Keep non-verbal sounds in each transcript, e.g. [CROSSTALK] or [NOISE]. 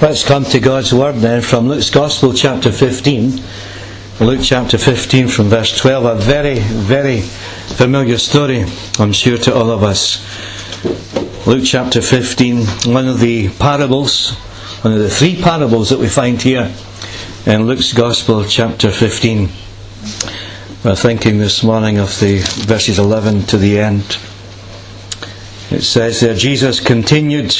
Let's come to God's Word then from Luke's Gospel, chapter 15. Luke chapter 15 from verse 12. A very, very familiar story, I'm sure, to all of us. Luke chapter 15, one of the parables, one of the three parables that we find here in Luke's Gospel, chapter 15. We're thinking this morning of the verses 11 to the end. It says there, Jesus continued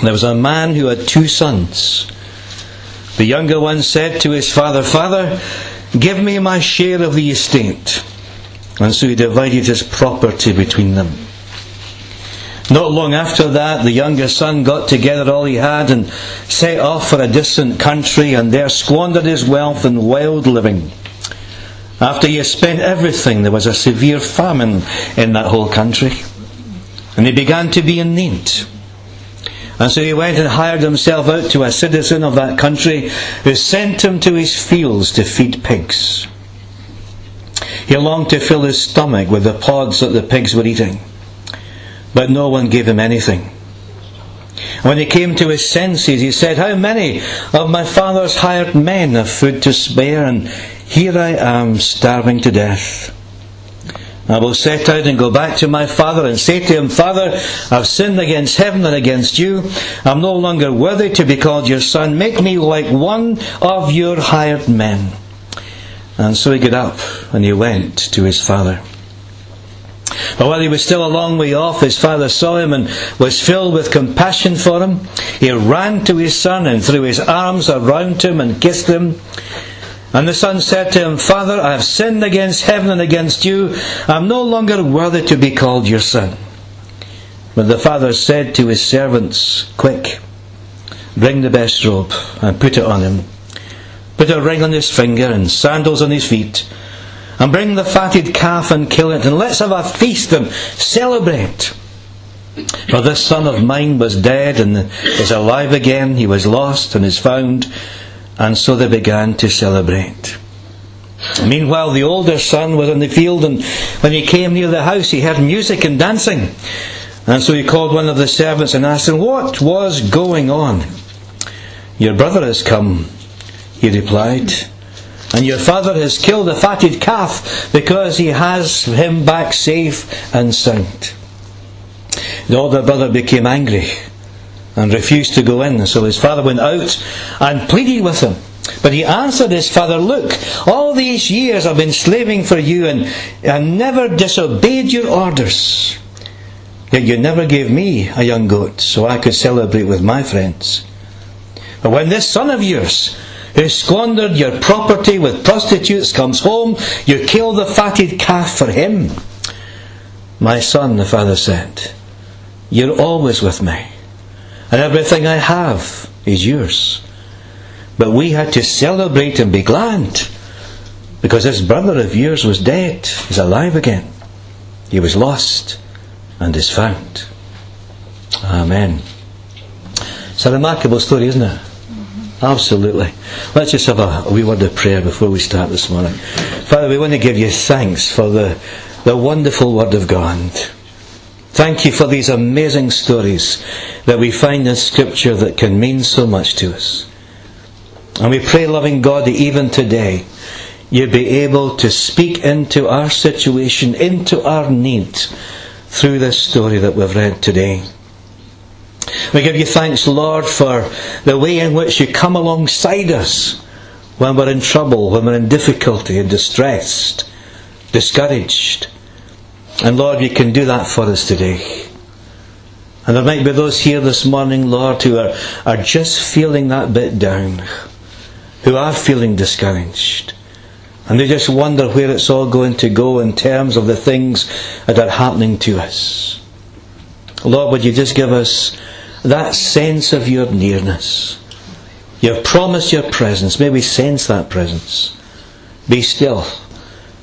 there was a man who had two sons. The younger one said to his father, Father, give me my share of the estate. And so he divided his property between them. Not long after that, the younger son got together all he had and set off for a distant country and there squandered his wealth in wild living. After he had spent everything, there was a severe famine in that whole country. And he began to be in need. And so he went and hired himself out to a citizen of that country who sent him to his fields to feed pigs. He longed to fill his stomach with the pods that the pigs were eating, but no one gave him anything. When he came to his senses, he said, How many of my father's hired men have food to spare, and here I am starving to death? I will set out and go back to my father and say to him, Father, I've sinned against heaven and against you. I'm no longer worthy to be called your son. Make me like one of your hired men. And so he got up and he went to his father. But while he was still a long way off, his father saw him and was filled with compassion for him. He ran to his son and threw his arms around him and kissed him. And the son said to him, Father, I have sinned against heaven and against you. I am no longer worthy to be called your son. But the father said to his servants, Quick, bring the best robe and put it on him. Put a ring on his finger and sandals on his feet. And bring the fatted calf and kill it, and let's have a feast and celebrate. For this son of mine was dead and is alive again. He was lost and is found and so they began to celebrate. Meanwhile, the older son was in the field, and when he came near the house, he heard music and dancing. And so he called one of the servants and asked him, What was going on? Your brother has come, he replied, and your father has killed the fatted calf because he has him back safe and sound. The older brother became angry and refused to go in. So his father went out and pleaded with him. But he answered his father, Look, all these years I've been slaving for you and I never disobeyed your orders. Yet you never gave me a young goat so I could celebrate with my friends. But when this son of yours, who squandered your property with prostitutes, comes home, you kill the fatted calf for him. My son, the father said, You're always with me and everything I have is yours. But we had to celebrate and be glad because this brother of yours was dead, he's alive again. He was lost and is found. Amen. It's a remarkable story, isn't it? Mm-hmm. Absolutely. Let's just have a, a wee word of prayer before we start this morning. Father, we want to give you thanks for the, the wonderful Word of God. Thank you for these amazing stories that we find in Scripture that can mean so much to us. And we pray, loving God, that even today you be able to speak into our situation, into our need, through this story that we've read today. We give you thanks, Lord, for the way in which you come alongside us when we're in trouble, when we're in difficulty and distressed, discouraged. And Lord, you can do that for us today. And there might be those here this morning, Lord, who are, are just feeling that bit down, who are feeling discouraged. And they just wonder where it's all going to go in terms of the things that are happening to us. Lord, would you just give us that sense of your nearness? You've promised your presence. May we sense that presence. Be still,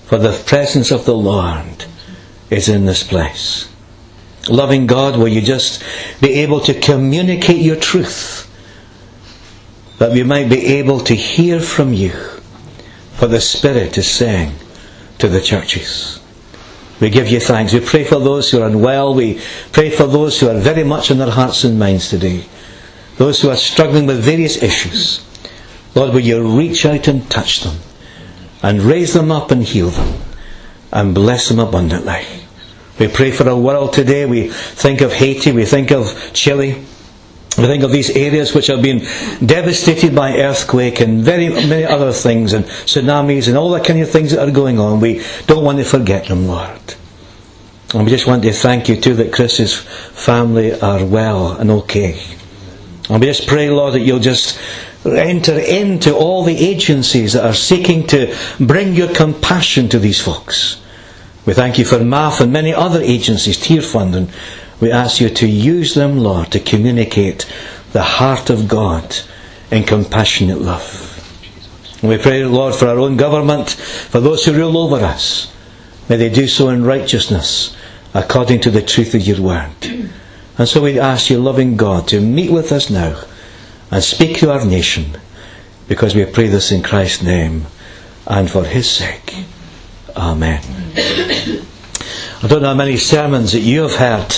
for the presence of the Lord is in this place. Loving God, will you just be able to communicate your truth? That we might be able to hear from you what the Spirit is saying to the churches. We give you thanks. We pray for those who are unwell. We pray for those who are very much in their hearts and minds today. those who are struggling with various issues. Lord, will you reach out and touch them and raise them up and heal them and bless them abundantly. We pray for our world today. We think of Haiti, we think of Chile, we think of these areas which have been devastated by earthquake and very many other things and tsunamis and all the kind of things that are going on. We don't want to forget them, Lord. And we just want to thank you too that Chris's family are well and okay. And we just pray, Lord, that you'll just enter into all the agencies that are seeking to bring your compassion to these folks. We thank you for MAF and many other agencies, Tear Fund, and we ask you to use them, Lord, to communicate the heart of God in compassionate love. And we pray, Lord, for our own government, for those who rule over us. May they do so in righteousness, according to the truth of your word. And so we ask you, loving God, to meet with us now and speak to our nation, because we pray this in Christ's name and for his sake. Amen. I don't know how many sermons that you have heard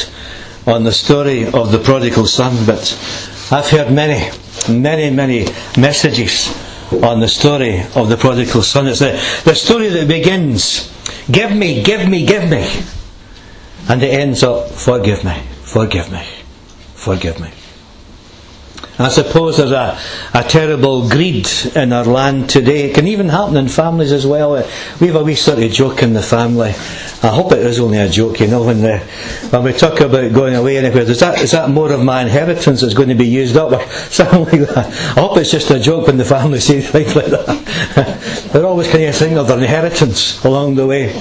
on the story of the prodigal son, but I've heard many, many, many messages on the story of the prodigal son. It's the, the story that begins, Give me, give me, give me. And it ends up, Forgive me, forgive me, forgive me. I suppose there's a, a terrible greed in our land today. It can even happen in families as well. We have a wee sort of joke in the family. I hope it is only a joke, you know, when, the, when we talk about going away anywhere. Is that, is that more of my inheritance that's going to be used up or [LAUGHS] something like that? I hope it's just a joke when the family [LAUGHS] say things like that. [LAUGHS] They're always kind of thinking of their inheritance along the way.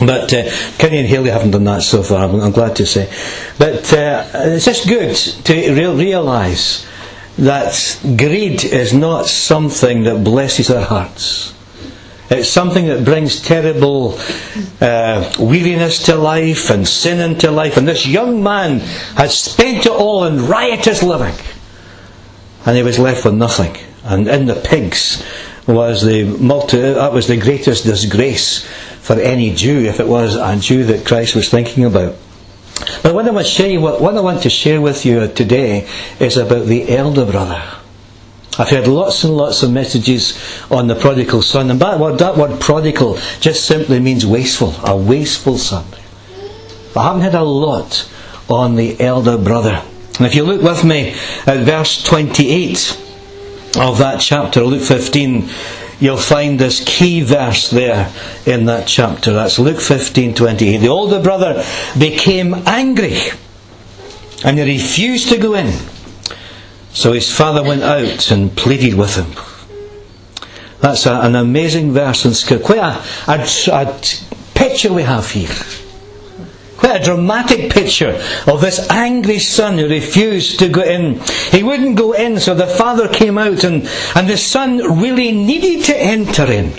But uh, Kenny and Haley haven't done that so far, I'm, I'm glad to say. But uh, it's just good to re- realise that greed is not something that blesses our hearts. It's something that brings terrible uh, weariness to life and sin into life. And this young man had spent it all in riotous living. And he was left with nothing. And in the pigs was the multi- that was the greatest disgrace for any Jew, if it was a Jew that Christ was thinking about. But what I, want to share, what I want to share with you today is about the elder brother. I've heard lots and lots of messages on the prodigal son, and that word, that word prodigal just simply means wasteful, a wasteful son. I haven't had a lot on the elder brother. And if you look with me at verse 28 of that chapter, Luke 15, you'll find this key verse there in that chapter. That's Luke 15 28. The older brother became angry and he refused to go in. So his father went out and pleaded with him. That's a, an amazing verse in Scripture. Quite a, a, a picture we have here. Quite a dramatic picture of this angry son who refused to go in. He wouldn't go in, so the father came out, and, and the son really needed to enter in.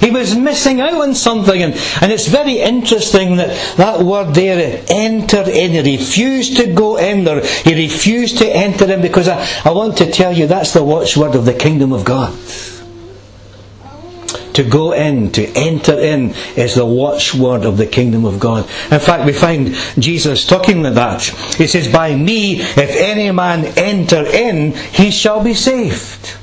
He was missing out on something, and, and it's very interesting that that word there, enter in, he refused to go in, or he refused to enter in, because I, I want to tell you that's the watchword of the kingdom of God to go in, to enter in, is the watchword of the kingdom of God. In fact, we find Jesus talking like that. He says, By me, if any man enter in, he shall be saved.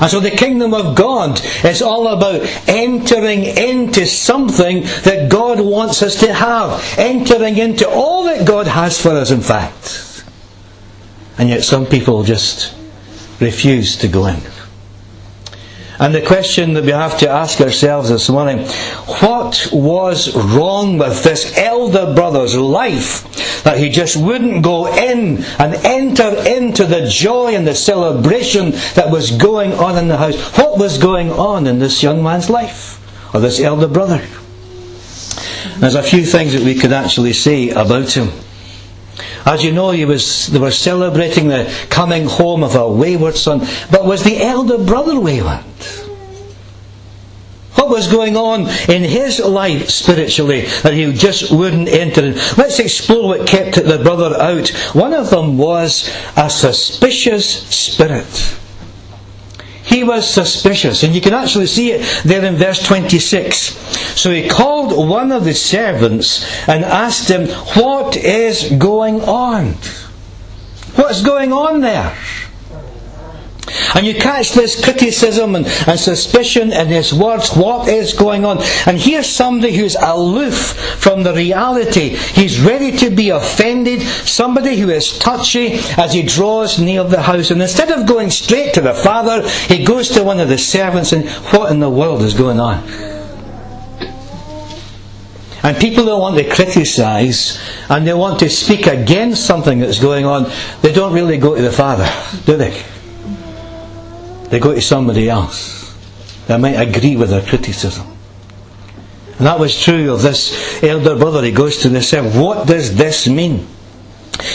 And so the kingdom of God is all about entering into something that God wants us to have. Entering into all that God has for us, in fact. And yet some people just refuse to go in. And the question that we have to ask ourselves this morning what was wrong with this elder brother's life that he just wouldn't go in and enter into the joy and the celebration that was going on in the house? What was going on in this young man's life, or this elder brother? There's a few things that we could actually say about him. As you know, he was, they were celebrating the coming home of a wayward son. But was the elder brother wayward? Was going on in his life spiritually that he just wouldn't enter in? Let's explore what kept the brother out. One of them was a suspicious spirit. He was suspicious, and you can actually see it there in verse 26. So he called one of the servants and asked him, What is going on? What's going on there? And you catch this criticism and, and, suspicion in his words. What is going on? And here's somebody who's aloof from the reality. He's ready to be offended. Somebody who is touchy as he draws near the house. And instead of going straight to the father, he goes to one of the servants and what in the world is going on? And people don't want to criticise and they want to speak against something that's going on. They don't really go to the father, do they? They go to somebody else that might agree with their criticism. And that was true of this elder brother. He goes to the servant. What does this mean?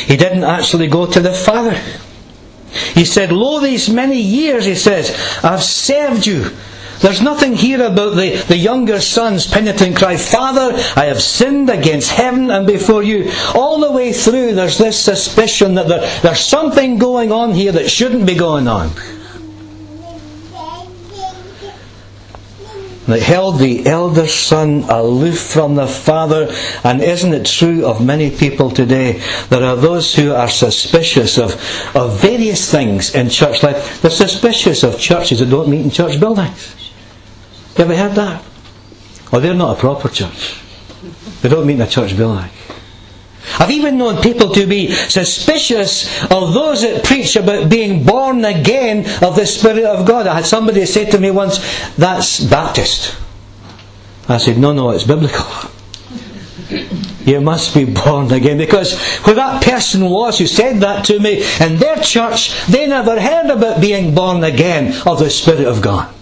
He didn't actually go to the father. He said, Lo, these many years, he says, I've served you. There's nothing here about the, the younger son's penitent cry, Father, I have sinned against heaven and before you. All the way through, there's this suspicion that there, there's something going on here that shouldn't be going on. That held the elder son aloof from the father. And isn't it true of many people today? There are those who are suspicious of, of various things in church life. They're suspicious of churches that don't meet in church buildings. You ever heard that? Well, they're not a proper church. They don't meet in a church building. I've even known people to be suspicious of those that preach about being born again of the Spirit of God. I had somebody say to me once, that's Baptist. I said, no, no, it's biblical. [LAUGHS] You must be born again. Because where that person was who said that to me, in their church, they never heard about being born again of the Spirit of God.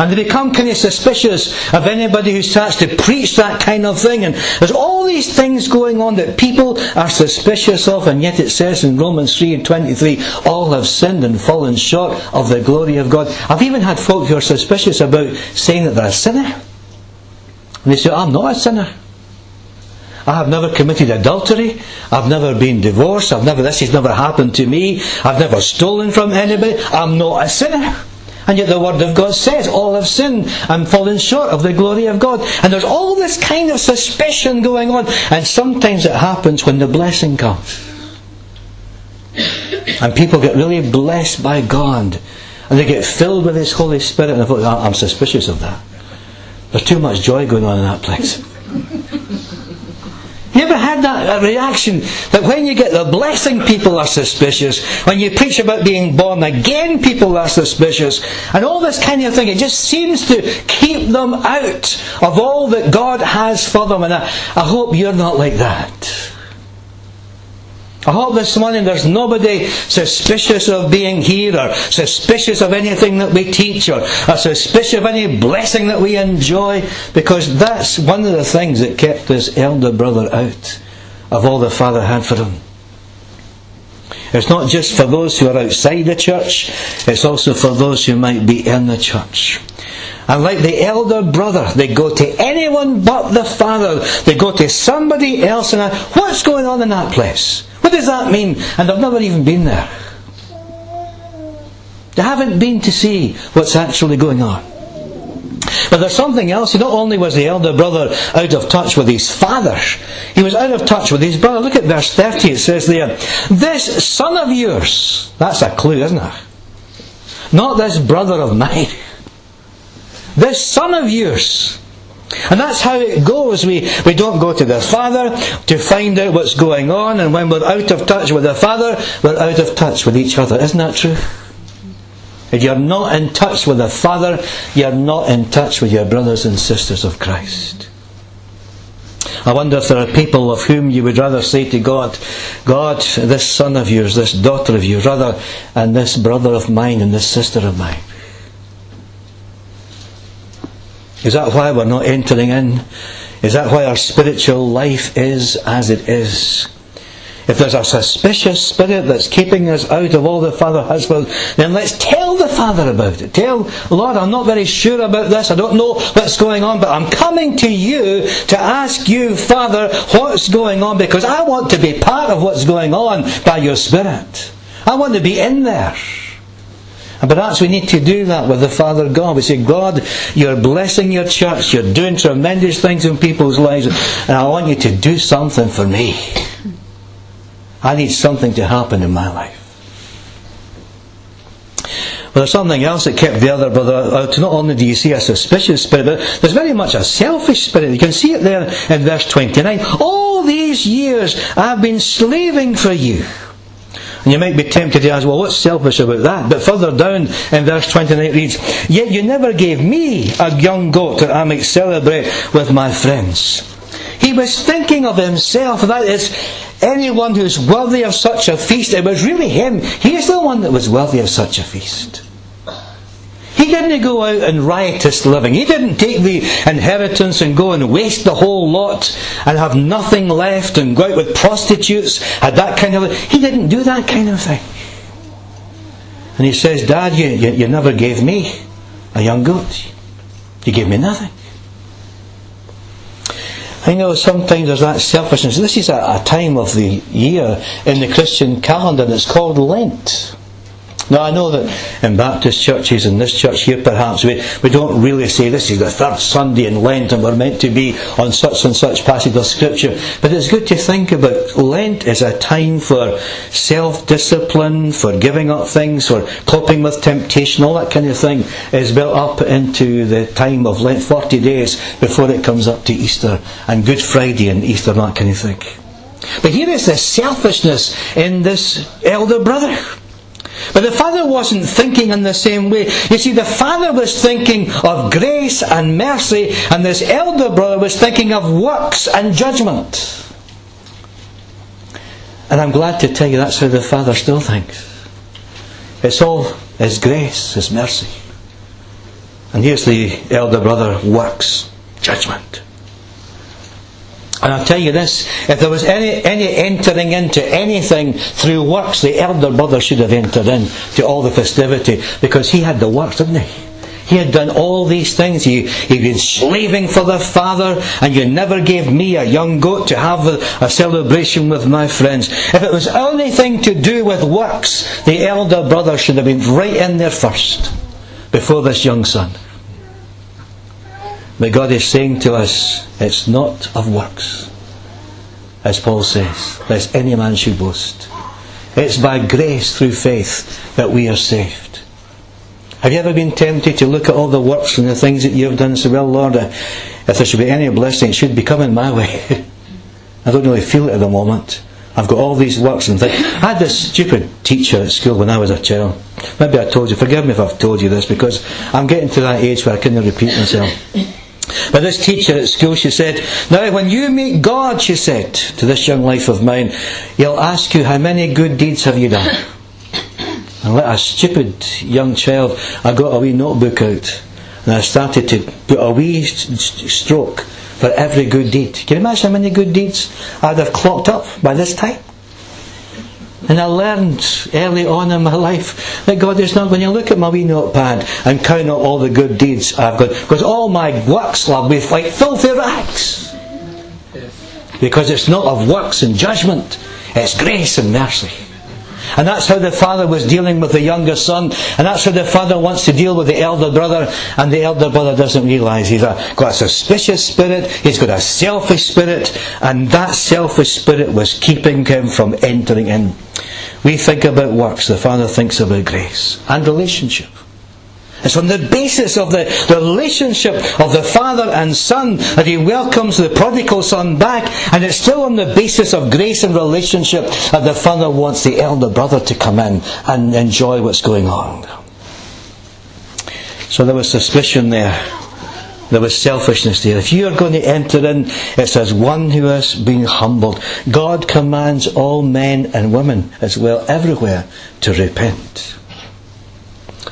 And they become kind of suspicious of anybody who starts to preach that kind of thing. And there's all these things going on that people are suspicious of, and yet it says in Romans 3 and 23, all have sinned and fallen short of the glory of God. I've even had folk who are suspicious about saying that they're a sinner. And they say, I'm not a sinner. I have never committed adultery. I've never been divorced. I've never, this has never happened to me. I've never stolen from anybody. I'm not a sinner. And yet the Word of God says, all have sinned and fallen short of the glory of God. And there's all this kind of suspicion going on. And sometimes it happens when the blessing comes. And people get really blessed by God. And they get filled with His Holy Spirit. And I thought, ah, I'm suspicious of that. There's too much joy going on in that place. You ever had that reaction that when you get the blessing, people are suspicious? When you preach about being born again, people are suspicious. And all this kind of thing, it just seems to keep them out of all that God has for them. And I, I hope you're not like that. I hope this morning there's nobody suspicious of being here or suspicious of anything that we teach or, or suspicious of any blessing that we enjoy because that's one of the things that kept this elder brother out of all the Father had for him. It's not just for those who are outside the church, it's also for those who might be in the church. And like the elder brother, they go to anyone but the father. They go to somebody else and what's going on in that place? What does that mean? And I've never even been there. They haven't been to see what's actually going on. But there's something else. Not only was the elder brother out of touch with his father, he was out of touch with his brother. Look at verse 30. It says there, This son of yours. That's a clue, isn't it? Not this brother of mine. [LAUGHS] This son of yours and that's how it goes. We, we don't go to the Father to find out what's going on, and when we're out of touch with the Father, we're out of touch with each other. Isn't that true? If you're not in touch with the Father, you're not in touch with your brothers and sisters of Christ. I wonder if there are people of whom you would rather say to God, God, this son of yours, this daughter of yours, rather, and this brother of mine and this sister of mine. Is that why we're not entering in? Is that why our spiritual life is as it is? If there's a suspicious spirit that's keeping us out of all the Father has for us, then let's tell the Father about it. Tell, Lord, I'm not very sure about this. I don't know what's going on, but I'm coming to you to ask you, Father, what's going on because I want to be part of what's going on by your Spirit. I want to be in there. And perhaps we need to do that with the Father God. We say, God, you're blessing your church. You're doing tremendous things in people's lives. And I want you to do something for me. I need something to happen in my life. Well, there's something else that kept the other brother out. Not only do you see a suspicious spirit, but there's very much a selfish spirit. You can see it there in verse 29. All these years I've been slaving for you. And you might be tempted to ask, well, what's selfish about that? But further down in verse 29 it reads, Yet you never gave me a young goat that I might celebrate with my friends. He was thinking of himself. That is, anyone who's worthy of such a feast, it was really him. He's the one that was worthy of such a feast. He didn't go out and riotous living. He didn't take the inheritance and go and waste the whole lot and have nothing left and go out with prostitutes, had that kind of He didn't do that kind of thing. And he says, Dad, you, you, you never gave me a young goat. You gave me nothing. I know sometimes there's that selfishness. This is a, a time of the year in the Christian calendar it's called Lent. Now, I know that in Baptist churches and this church here, perhaps, we, we don't really say this is the third Sunday in Lent and we're meant to be on such and such passage of Scripture. But it's good to think about Lent as a time for self discipline, for giving up things, for coping with temptation, all that kind of thing is built up into the time of Lent, 40 days before it comes up to Easter and Good Friday and Easter, that kind of thing. But here is the selfishness in this elder brother. But the father wasn't thinking in the same way. You see, the father was thinking of grace and mercy, and this elder brother was thinking of works and judgment. And I'm glad to tell you that's how the father still thinks. It's all His grace, His mercy. And here's the elder brother works, judgment. And I'll tell you this, if there was any, any entering into anything through works, the elder brother should have entered in to all the festivity because he had the works, didn't he? He had done all these things. He, he'd been slaving for the Father, and you never gave me a young goat to have a, a celebration with my friends. If it was anything to do with works, the elder brother should have been right in there first, before this young son. But God is saying to us, it's not of works. As Paul says, lest any man should boast. It's by grace through faith that we are saved. Have you ever been tempted to look at all the works and the things that you've done and say, well, Lord, uh, if there should be any blessing, it should be coming my way. [LAUGHS] I don't really feel it at the moment. I've got all these works and things. I had this stupid teacher at school when I was a child. Maybe I told you, forgive me if I've told you this, because I'm getting to that age where I couldn't repeat myself. But this teacher at school, she said, Now when you meet God, she said, to this young life of mine, He'll ask you, How many good deeds have you done? [COUGHS] And like a stupid young child, I got a wee notebook out and I started to put a wee stroke for every good deed. Can you imagine how many good deeds I'd have clocked up by this time? And I learned early on in my life that God is not when you look at my wee notepad and count up all the good deeds I've got, because all my works will be like filthy rags. Because it's not of works and judgment, it's grace and mercy. And that's how the father was dealing with the younger son. And that's how the father wants to deal with the elder brother. And the elder brother doesn't realise he's a, got a suspicious spirit. He's got a selfish spirit. And that selfish spirit was keeping him from entering in. We think about works. The father thinks about grace and relationship. It's on the basis of the relationship of the father and son that he welcomes the prodigal son back, and it's still on the basis of grace and relationship that the father wants the elder brother to come in and enjoy what's going on. So there was suspicion there. There was selfishness there. If you are going to enter in, it's as one who has been humbled. God commands all men and women as well everywhere to repent.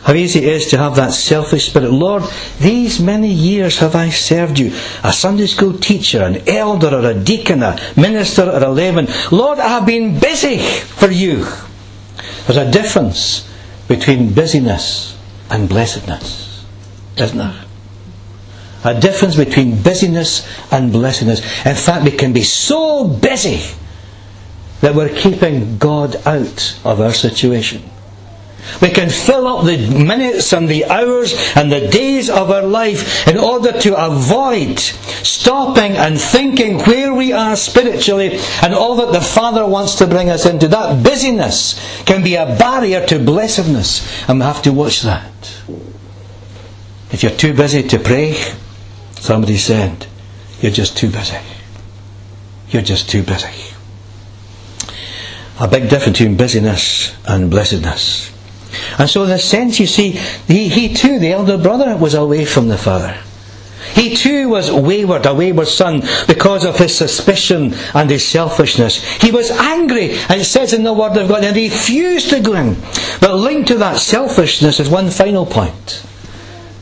How easy it is to have that selfish spirit. Lord, these many years have I served you. A Sunday school teacher, an elder or a deacon, a minister or a layman. Lord, I have been busy for you. There's a difference between busyness and blessedness, isn't there? A difference between busyness and blessedness. In fact, we can be so busy that we're keeping God out of our situation. We can fill up the minutes and the hours and the days of our life in order to avoid stopping and thinking where we are spiritually and all that the Father wants to bring us into. That busyness can be a barrier to blessedness, and we have to watch that. If you're too busy to pray, somebody said, you're just too busy. You're just too busy. A big difference between busyness and blessedness. And so, in a sense, you see, he, he too, the elder brother, was away from the father. He too was wayward, a wayward son, because of his suspicion and his selfishness. He was angry, and it says in the Word of God, and he refused to go in. But linked to that selfishness is one final point.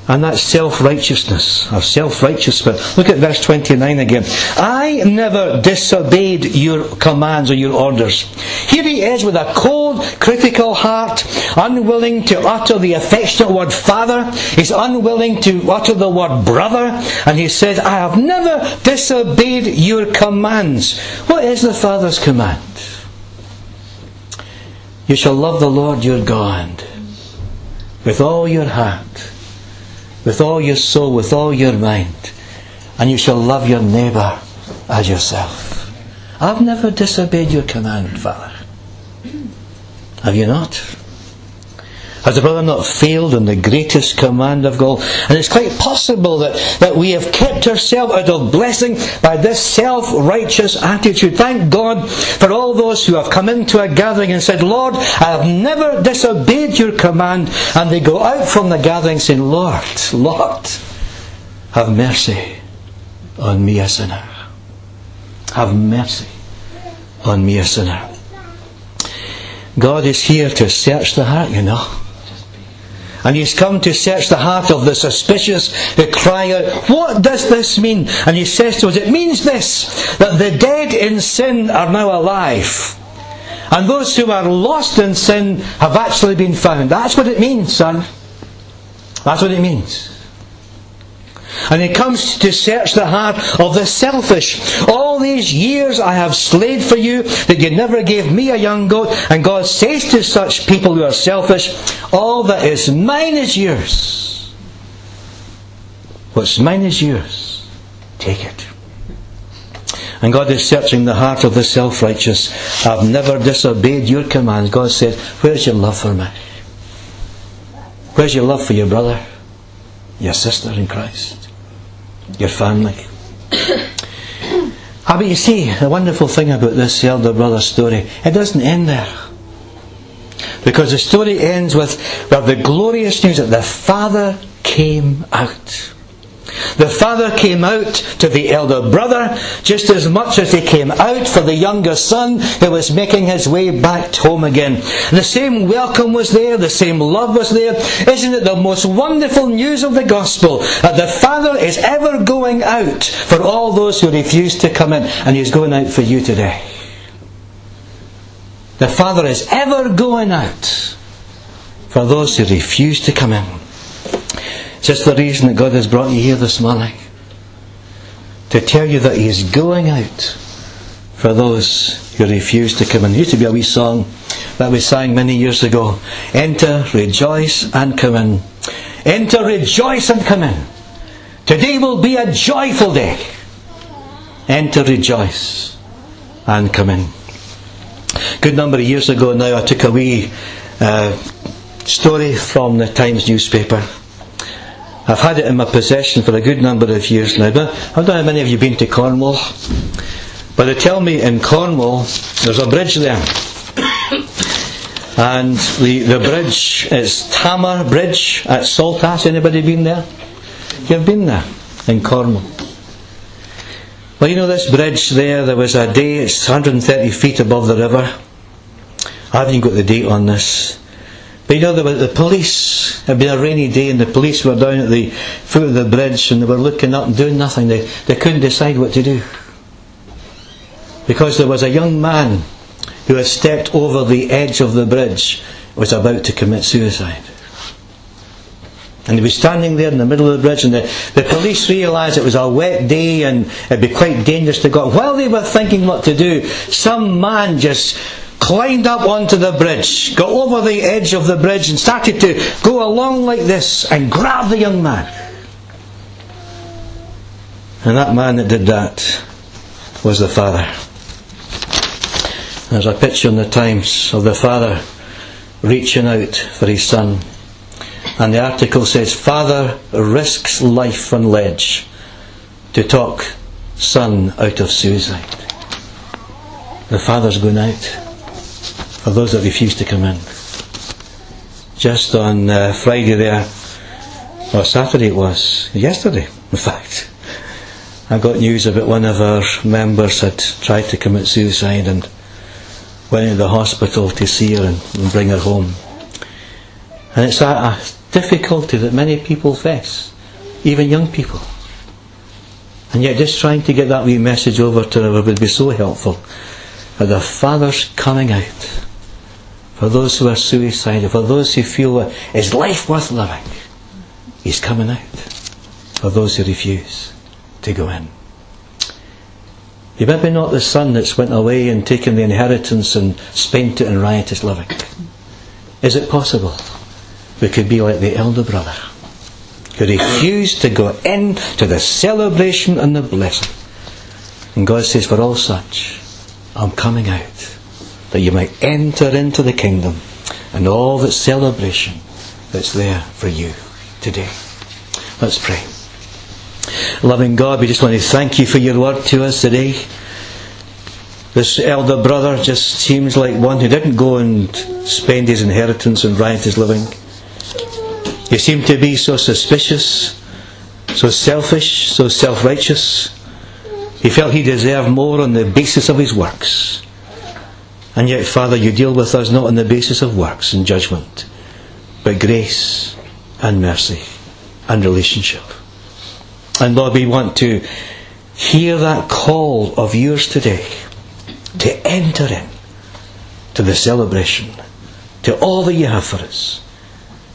And that's self righteousness, or self righteous spirit. Look at verse 29 again. I never disobeyed your commands or your orders. Here he is with a cold, critical heart, unwilling to utter the affectionate word father. He's unwilling to utter the word brother. And he says, I have never disobeyed your commands. What is the Father's command? You shall love the Lord your God with all your heart with all your soul, with all your mind, and you shall love your neighbour as yourself. I've never disobeyed your command, Father. Have you not? Has the brother not failed in the greatest command of God? And it's quite possible that, that we have kept ourselves out of blessing by this self righteous attitude. Thank God for all those who have come into a gathering and said, Lord, I have never disobeyed your command. And they go out from the gathering saying, Lord, Lord, have mercy on me a sinner. Have mercy on me a sinner. God is here to search the heart, you know. And he's come to search the heart of the suspicious who cry out, What does this mean? And he says to us, It means this, that the dead in sin are now alive. And those who are lost in sin have actually been found. That's what it means, son. That's what it means. And he comes to search the heart of the selfish. All these years I have slaved for you, that you never gave me a young goat. And God says to such people who are selfish, All that is mine is yours. What's mine is yours. Take it. And God is searching the heart of the self righteous. I've never disobeyed your commands. God said, Where's your love for me? Where's your love for your brother, your sister in Christ? Your family. [COUGHS] ah, but you see, the wonderful thing about this elder brother story, it doesn't end there. Because the story ends with, with the glorious news that the Father came out. The father came out to the elder brother just as much as he came out for the younger son who was making his way back home again. The same welcome was there, the same love was there. Isn't it the most wonderful news of the gospel that the father is ever going out for all those who refuse to come in, and he's going out for you today? The father is ever going out for those who refuse to come in. It's just the reason that God has brought you here this morning. To tell you that He is going out for those who refuse to come in. There used to be a wee song that we sang many years ago. Enter, rejoice, and come in. Enter, rejoice, and come in. Today will be a joyful day. Enter, rejoice, and come in. Good number of years ago now, I took a wee uh, story from the Times newspaper I've had it in my possession for a good number of years now. But I don't know how many of you have been to Cornwall. But they tell me in Cornwall there's a bridge there. [COUGHS] and the, the bridge is Tamar Bridge at Saltash. Anybody been there? You've been there in Cornwall. Well, you know this bridge there, there was a day, it's 130 feet above the river. I haven't got the date on this. But you know, the, the police, it had been a rainy day and the police were down at the foot of the bridge and they were looking up and doing nothing. They, they couldn't decide what to do. Because there was a young man who had stepped over the edge of the bridge, was about to commit suicide. And he was standing there in the middle of the bridge, and the, the police realised it was a wet day and it'd be quite dangerous to go. While they were thinking what to do, some man just climbed up onto the bridge, got over the edge of the bridge, and started to go along like this and grab the young man. And that man that did that was the father. There's a picture in the Times of the father reaching out for his son. And the article says, Father risks life on ledge to talk son out of suicide. The father's going out for those that refuse to come in. Just on uh, Friday there, or Saturday it was, yesterday in fact, I got news about one of our members had tried to commit suicide and went into the hospital to see her and, and bring her home. And it's a, a difficulty that many people face, even young people. And yet, just trying to get that wee message over to her would be so helpful. That the Father's coming out for those who are suicidal, for those who feel is life worth living. He's coming out for those who refuse to go in. You maybe not the son that's went away and taken the inheritance and spent it in riotous living. Is it possible we could be like the elder brother who refused to go in to the celebration and the blessing? And God says, For all such, I'm coming out that you might enter into the kingdom and all the celebration that's there for you today. Let's pray. Loving God, we just want to thank you for your word to us today. This elder brother just seems like one who didn't go and spend his inheritance and riotous living. He seemed to be so suspicious, so selfish, so self righteous. He felt he deserved more on the basis of his works. And yet, Father, you deal with us not on the basis of works and judgment, but grace and mercy and relationship. And Lord, we want to hear that call of yours today to enter in to the celebration, to all that you have for us.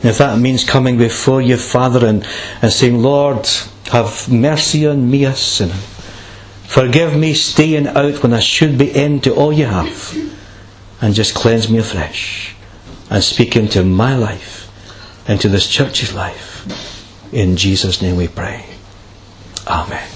And if that means coming before you, Father, and, and saying, Lord, have mercy on me, a sinner. Forgive me staying out when I should be in to all you have. And just cleanse me afresh. And speak into my life, into this church's life. In Jesus' name we pray. Amen.